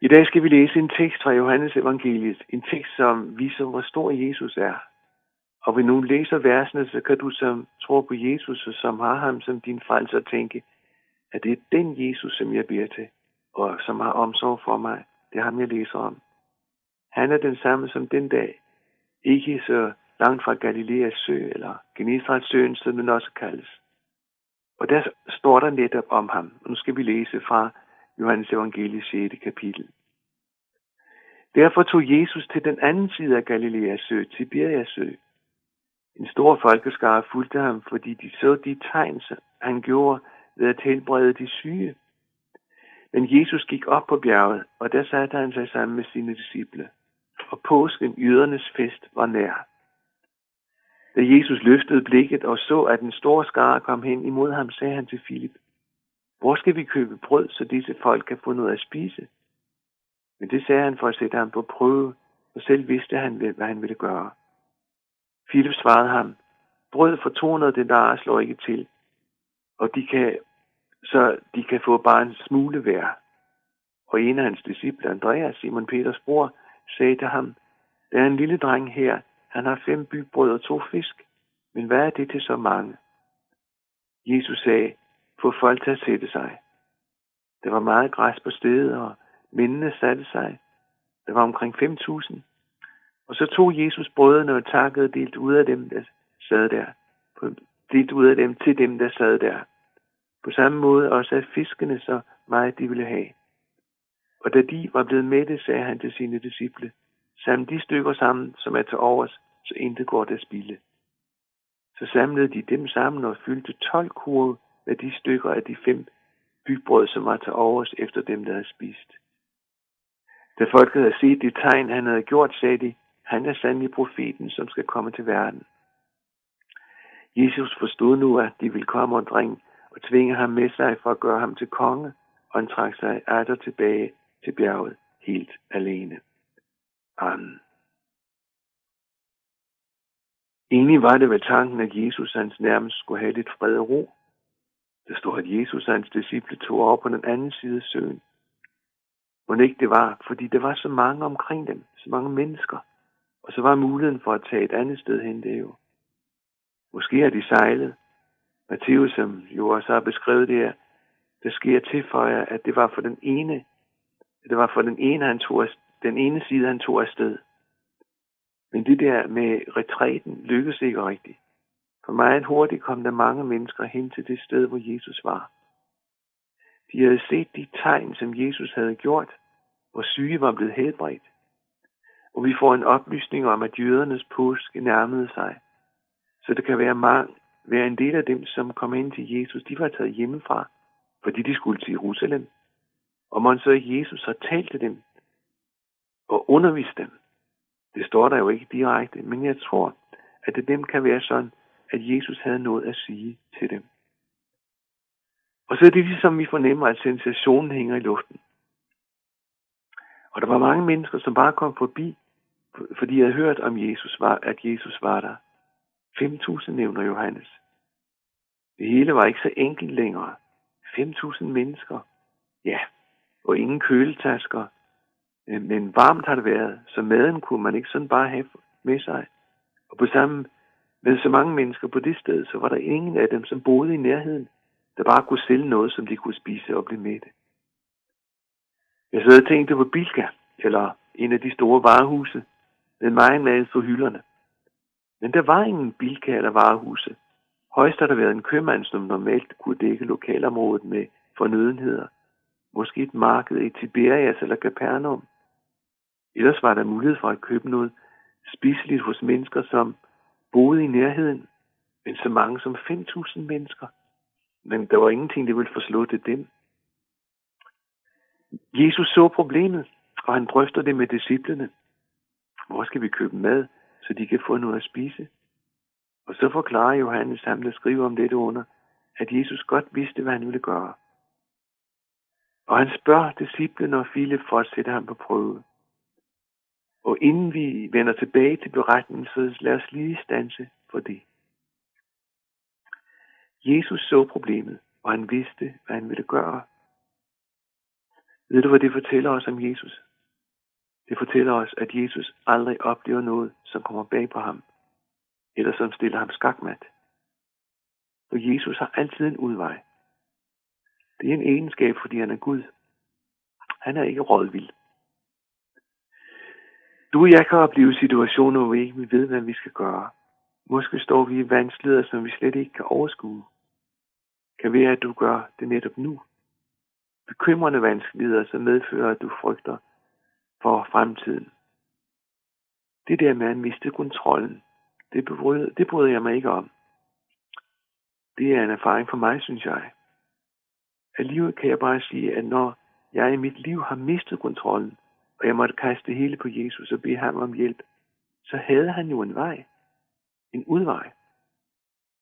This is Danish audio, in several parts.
I dag skal vi læse en tekst fra Johannes evangeliet, en tekst, som viser, hvor stor Jesus er. Og hvis nu læser versene, så kan du som tror på Jesus og som har ham som din frelser tænke, at det er den Jesus, som jeg beder til, og som har omsorg for mig. Det er ham, jeg læser om. Han er den samme som den dag, ikke så langt fra Galileas sø, eller Genesrets søen, som den også kaldes. Og der står der netop om ham. Og nu skal vi læse fra Johannes Evangelie 6. kapitel. Derfor tog Jesus til den anden side af Galileas sø, Tiberias sø. En stor folkeskare fulgte ham, fordi de så de tegn, han gjorde ved at helbrede de syge. Men Jesus gik op på bjerget, og der satte han sig sammen med sine disciple. Og påsken, ydernes fest, var nær. Da Jesus løftede blikket og så, at en stor skare kom hen imod ham, sagde han til Filip, hvor skal vi købe brød, så disse folk kan få noget at spise? Men det sagde han for at sætte ham på prøve, og selv vidste han, hvad han ville gøre. Philip svarede ham, brød for 200 denarer slår ikke til, og de kan, så de kan få bare en smule hver. Og en af hans disciple, Andreas, Simon Peters bror, sagde til ham, der er en lille dreng her, han har fem bygbrød og to fisk, men hvad er det til så mange? Jesus sagde, få folk til at sætte sig. Der var meget græs på stedet, og mændene satte sig. Der var omkring 5.000. Og så tog Jesus brødrene og takkede delt ud af dem, der sad der. Delt ud af dem til dem, der sad der. På samme måde også af fiskene så meget de ville have. Og da de var blevet mætte, sagde han til sine disciple, samle de stykker sammen, som er til overs, så intet går der spilde. Så samlede de dem sammen og fyldte 12 kurve med de stykker af de fem bygbrød, som var til overs efter dem, der havde spist. Da folket havde set de tegn, han havde gjort, sagde de, han er sandelig profeten, som skal komme til verden. Jesus forstod nu, at de ville komme og dreng og tvinge ham med sig for at gøre ham til konge, og han trak sig atter tilbage til bjerget helt alene. Amen. Egentlig var det ved tanken, at Jesus hans nærmest skulle have lidt fred og ro. Der står, at Jesus og hans disciple tog over på den anden side af søen. Men ikke det var, fordi der var så mange omkring dem, så mange mennesker. Og så var muligheden for at tage et andet sted hen, det jo. Måske er de sejlet. Matthæus, som jo også har beskrevet det her, der sker til for jer, at det var for den ene, det var for den ene, han tog, den ene side, han tog afsted. Men det der med retræten lykkedes ikke rigtigt. For meget hurtigt kom der mange mennesker hen til det sted, hvor Jesus var. De havde set de tegn, som Jesus havde gjort, hvor syge var blevet helbredt. Og vi får en oplysning om, at jødernes påske nærmede sig. Så det kan være, mange, være en del af dem, som kom ind til Jesus, de var taget hjemmefra, fordi de skulle til Jerusalem. Og man så Jesus har talt til dem og undervist dem. Det står der jo ikke direkte, men jeg tror, at det dem kan være sådan, at Jesus havde noget at sige til dem. Og så er det ligesom, vi fornemmer, at sensationen hænger i luften. Og der var mange mennesker, som bare kom forbi, fordi de havde hørt om Jesus var, at Jesus var der. 5.000 nævner Johannes. Det hele var ikke så enkelt længere. 5.000 mennesker. Ja, og ingen køletasker. Øh, men varmt har det været, så maden kunne man ikke sådan bare have med sig. Og på samme med så mange mennesker på det sted, så var der ingen af dem, som boede i nærheden, der bare kunne sælge noget, som de kunne spise og blive mætte. Jeg sad og tænkte på Bilka, eller en af de store varehuse, med meget mad for hylderne. Men der var ingen Bilka eller varehuse. Højst har der været en købmand, som normalt kunne dække lokalområdet med fornødenheder. Måske et marked i Tiberias eller Capernaum. Ellers var der mulighed for at købe noget spiseligt hos mennesker, som boede i nærheden, men så mange som 5.000 mennesker. Men der var ingenting, der ville forslå til dem. Jesus så problemet, og han drøfter det med disciplene. Hvor skal vi købe mad, så de kan få noget at spise? Og så forklarer Johannes ham, der skriver om dette under, at Jesus godt vidste, hvad han ville gøre. Og han spørger disciplene og Philip for at sætte ham på prøve. Og inden vi vender tilbage til beretningen, så lad os lige stanse for det. Jesus så problemet, og han vidste, hvad han ville gøre. Ved du, hvad det fortæller os om Jesus? Det fortæller os, at Jesus aldrig oplever noget, som kommer bag på ham, eller som stiller ham skakmat. For Jesus har altid en udvej. Det er en egenskab, fordi han er Gud. Han er ikke rådvild. Du og jeg kan opleve situationer, hvor vi ikke ved, hvad vi skal gøre. Måske står vi i vanskeligheder, som vi slet ikke kan overskue. Kan være, at du gør det netop nu. Bekymrende vanskeligheder, som medfører, at du frygter for fremtiden. Det der med at miste kontrollen, det bryder, det bryder jeg mig ikke om. Det er en erfaring for mig, synes jeg. Alligevel kan jeg bare sige, at når jeg i mit liv har mistet kontrollen, og jeg måtte kaste det hele på Jesus og bede ham om hjælp, så havde han jo en vej. En udvej.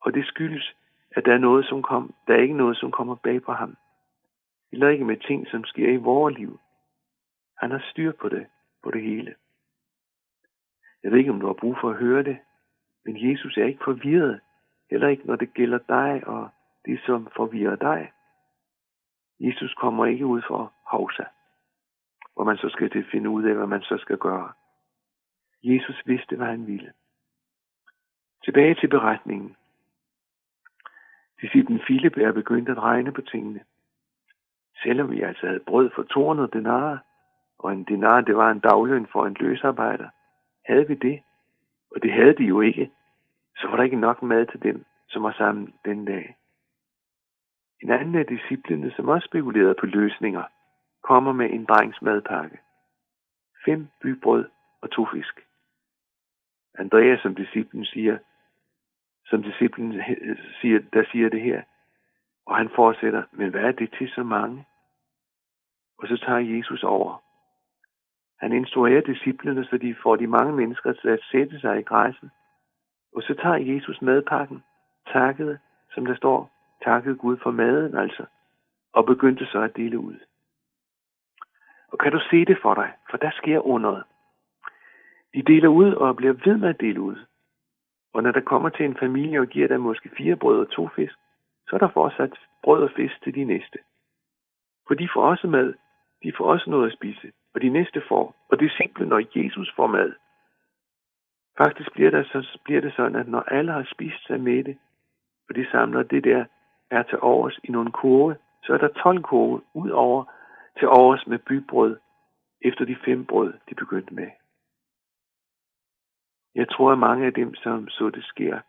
Og det skyldes, at der er noget, som kom, der er ikke noget, som kommer bag på ham. Eller ikke med ting, som sker i vores liv. Han har styr på det, på det hele. Jeg ved ikke, om du har brug for at høre det, men Jesus er ikke forvirret, heller ikke når det gælder dig og det, som forvirrer dig. Jesus kommer ikke ud for hovsa, hvor man så skal finde ud af, hvad man så skal gøre. Jesus vidste, hvad han ville. Tilbage til beretningen. Disciplen Philip er begyndt at regne på tingene. Selvom vi altså havde brød for 200 denarer, og en denar det var en dagløn for en løsarbejder, havde vi det, og det havde de jo ikke, så var der ikke nok mad til dem, som var sammen den dag. En anden af disciplene, som også spekulerede på løsninger, kommer med en drengs madpakke. Fem bybrød og to fisk. Andreas, som disciplen siger, som disciplen siger, der siger det her, og han fortsætter, men hvad er det til så mange? Og så tager Jesus over. Han instruerer disciplene, så de får de mange mennesker til at sætte sig i græsset. Og så tager Jesus madpakken, takket, som der står, takket Gud for maden altså, og begyndte så at dele ud. Og kan du se det for dig? For der sker underet. De deler ud og bliver ved med at dele ud. Og når der kommer til en familie og giver dig måske fire brød og to fisk, så er der fortsat brød og fisk til de næste. For de får også mad. De får også noget at spise. Og de næste får. Og det er simpelt, når Jesus får mad. Faktisk bliver, der så, bliver det sådan, at når alle har spist sig med det, og de samler det der er til overs i nogle kurve, så er der 12 kurve ud over til overs med bybrød, efter de fem brød, de begyndte med. Jeg tror, at mange af dem, som så det sker,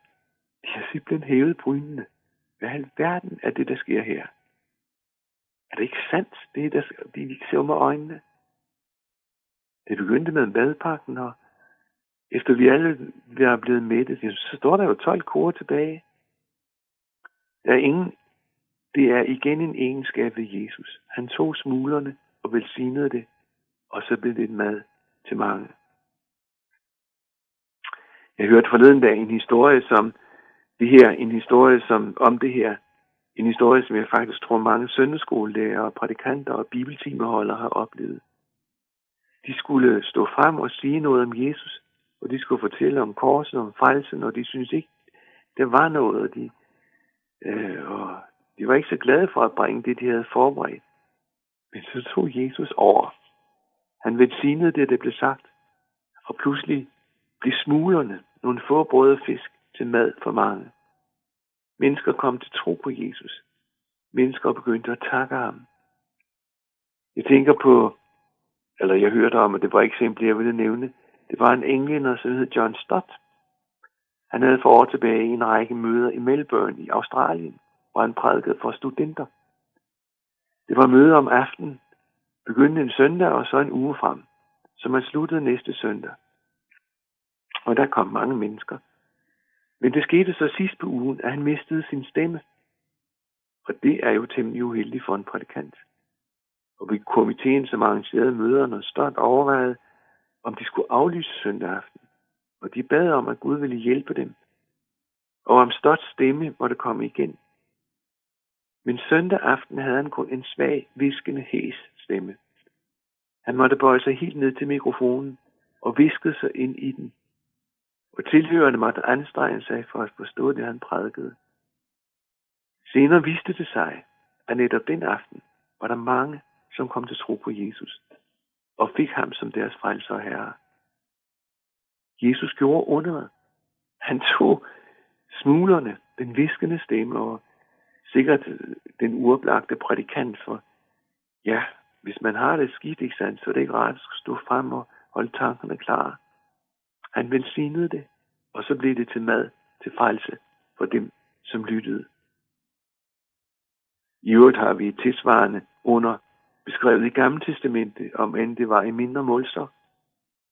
de har simpelthen hævet brynene. Hvad i verden er det, der sker her? Er det ikke sandt, det der de ser med øjnene? Det begyndte med madpakken, og efter vi alle er blevet mætte, så står der jo 12 kor tilbage. Der er ingen, det er igen en egenskab ved Jesus. Han tog smulerne og velsignede det, og så blev det mad til mange. Jeg hørte forleden dag en historie som det her, en historie som, om det her, en historie, som jeg faktisk tror mange søndagsskolelærere, og prædikanter og bibeltimeholdere har oplevet. De skulle stå frem og sige noget om Jesus, og de skulle fortælle om korset, om frelsen, og de synes ikke, der var noget, og de, øh, og de var ikke så glade for at bringe det, de havde forberedt. Men så tog Jesus over. Han velsignede det, der blev sagt, og pludselig blev smuglerne nogle få brød og fisk til mad for mange. Mennesker kom til tro på Jesus. Mennesker begyndte at takke ham. Jeg tænker på, eller jeg hørte om, at det var eksempel, jeg ville nævne, det var en englænder, som hed John Stott. Han havde for år tilbage en række møder i Melbourne i Australien, hvor han prædikede for studenter. Det var møde om aftenen, begyndte en søndag og så en uge frem, så man sluttede næste søndag. Og der kom mange mennesker. Men det skete så sidst på ugen, at han mistede sin stemme. Og det er jo temmelig uheldigt for en prædikant. Og ved komiteen, som arrangerede møderne, stod overvejede, om de skulle aflyse søndag aften. Og de bad om, at Gud ville hjælpe dem. Og om Stots stemme måtte komme igen. Men søndag aften havde han kun en svag, viskende, hæs stemme. Han måtte bøje sig helt ned til mikrofonen og viskede sig ind i den. Og tilhørende måtte anstrenge sig for at forstå det, han prædikede. Senere viste det sig, at netop den aften var der mange, som kom til tro på Jesus og fik ham som deres frelser og herre. Jesus gjorde underet. Han tog smuglerne, den viskende stemme og sikkert øh, den uoplagte prædikant for, ja, hvis man har det skidt, ikke sandt, så er det ikke rart at stå frem og holde tankerne klare. Han velsignede det, og så blev det til mad, til frelse for dem, som lyttede. I øvrigt har vi et tilsvarende under beskrevet i Gamle Testamente, om end det var i mindre målstok.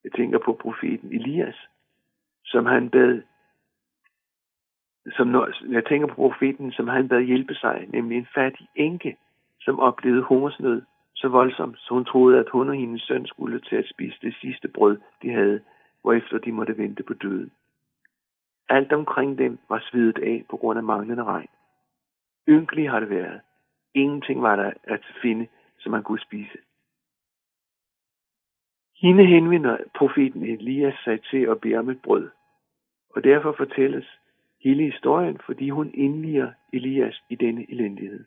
Jeg tænker på profeten Elias, som han bad, som når, jeg tænker på profeten, som han bad hjælpe sig, nemlig en fattig enke, som oplevede hungersnød så voldsomt, så hun troede, at hun og hendes søn skulle til at spise det sidste brød, de havde, hvorefter de måtte vente på døden. Alt omkring dem var svidet af på grund af manglende regn. Ynkelig har det været. Ingenting var der at finde, som man kunne spise. Hende henvender profeten Elias sig til at bede om et brød. Og derfor fortælles hele historien, fordi hun indviger Elias i denne elendighed.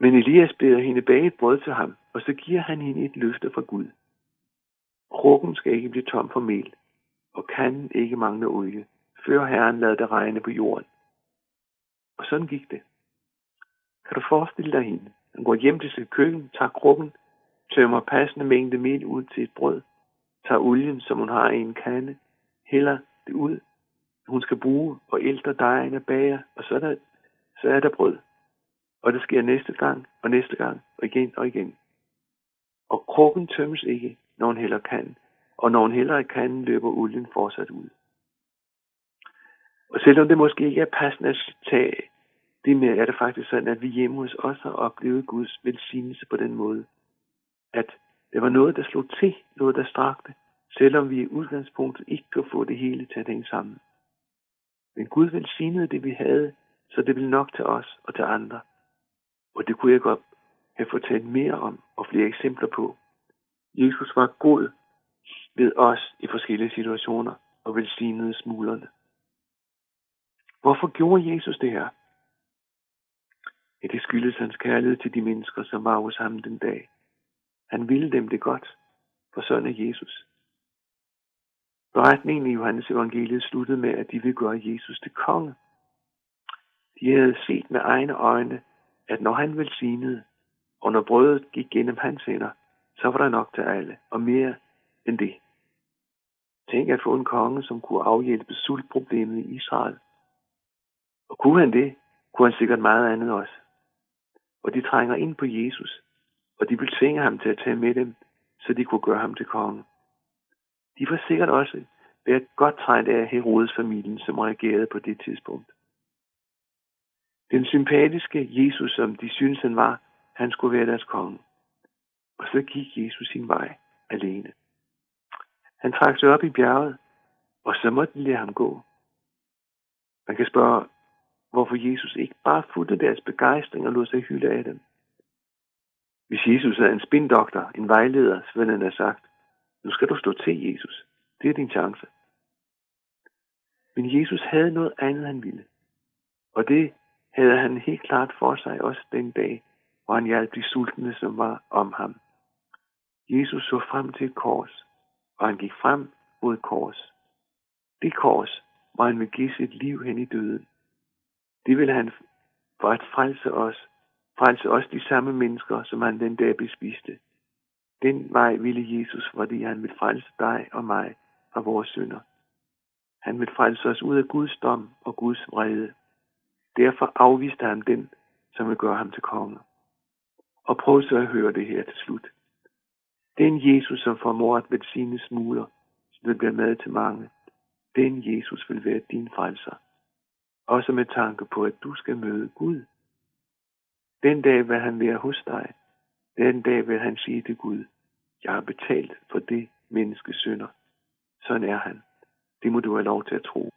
Men Elias beder hende bage et brød til ham, og så giver han hende et løfte fra Gud. Krukken skal ikke blive tom for mel, og kan ikke mangle olie, før Herren lader det regne på jorden. Og sådan gik det. Kan du forestille dig hende? Han går hjem til sit køkken, tager krukken, tømmer passende mængde mel ud til et brød, tager olien, som hun har i en kande, hælder det ud, hun skal bruge, og ældre dejen og bager, og så er der, så er der brød. Og det sker næste gang, og næste gang, og igen og igen. Og krukken tømmes ikke, når hun heller kan, og når hun heller ikke kan, løber olien fortsat ud. Og selvom det måske ikke er passende at tage det med, er det faktisk sådan, at vi hjemme hos os har oplevet Guds velsignelse på den måde, at det var noget, der slog til, noget, der strakte, selvom vi i udgangspunktet ikke kunne få det hele til at hænge sammen. Men Gud velsignede det, vi havde, så det ville nok til os og til andre. Og det kunne jeg godt have fortalt mere om og flere eksempler på. Jesus var god ved os i forskellige situationer og velsignede smuglerne. Hvorfor gjorde Jesus det her? Ja, det skyldes hans kærlighed til de mennesker, som var hos ham den dag. Han ville dem det godt, for sådan er Jesus. Beretningen i Johannes evangeliet sluttede med, at de ville gøre Jesus til konge. De havde set med egne øjne, at når han velsignede, og når brødet gik gennem hans hænder, så var der nok til alle, og mere end det. Tænk at få en konge, som kunne afhjælpe sultproblemet i Israel. Og kunne han det, kunne han sikkert meget andet også. Og de trænger ind på Jesus, og de vil tvinge ham til at tage med dem, så de kunne gøre ham til konge. De var sikkert også været godt trængt af Herodes familien, som reagerede på det tidspunkt. Den sympatiske Jesus, som de syntes han var, han skulle være deres konge. Og så gik Jesus sin vej alene. Han trak sig op i bjerget, og så måtte de lade ham gå. Man kan spørge, hvorfor Jesus ikke bare fulgte deres begejstring og lod sig hylde af dem. Hvis Jesus er en spindoktor, en vejleder, så ville han have sagt, nu skal du stå til, Jesus. Det er din chance. Men Jesus havde noget andet, han ville. Og det havde han helt klart for sig også den dag, hvor han hjalp de sultne, som var om ham. Jesus så frem til et kors, og han gik frem mod et kors. Det kors, hvor han ville give sit liv hen i døden. Det ville han for at frelse os, frelse os de samme mennesker, som han den dag bespiste. Den vej ville Jesus, fordi han vil frelse dig og mig fra vores synder. Han vil frelse os ud af Guds dom og Guds vrede. Derfor afviste han den, som vil gøre ham til konge. Og prøv så at høre det her til slut. Den Jesus, som formår at velsigne smuler, som vil blive med til mange, den Jesus vil være din frelser. Også med tanke på, at du skal møde Gud. Den dag vil han være hos dig. Den dag vil han sige til Gud, jeg har betalt for det menneskes synder. Sådan er han. Det må du have lov til at tro.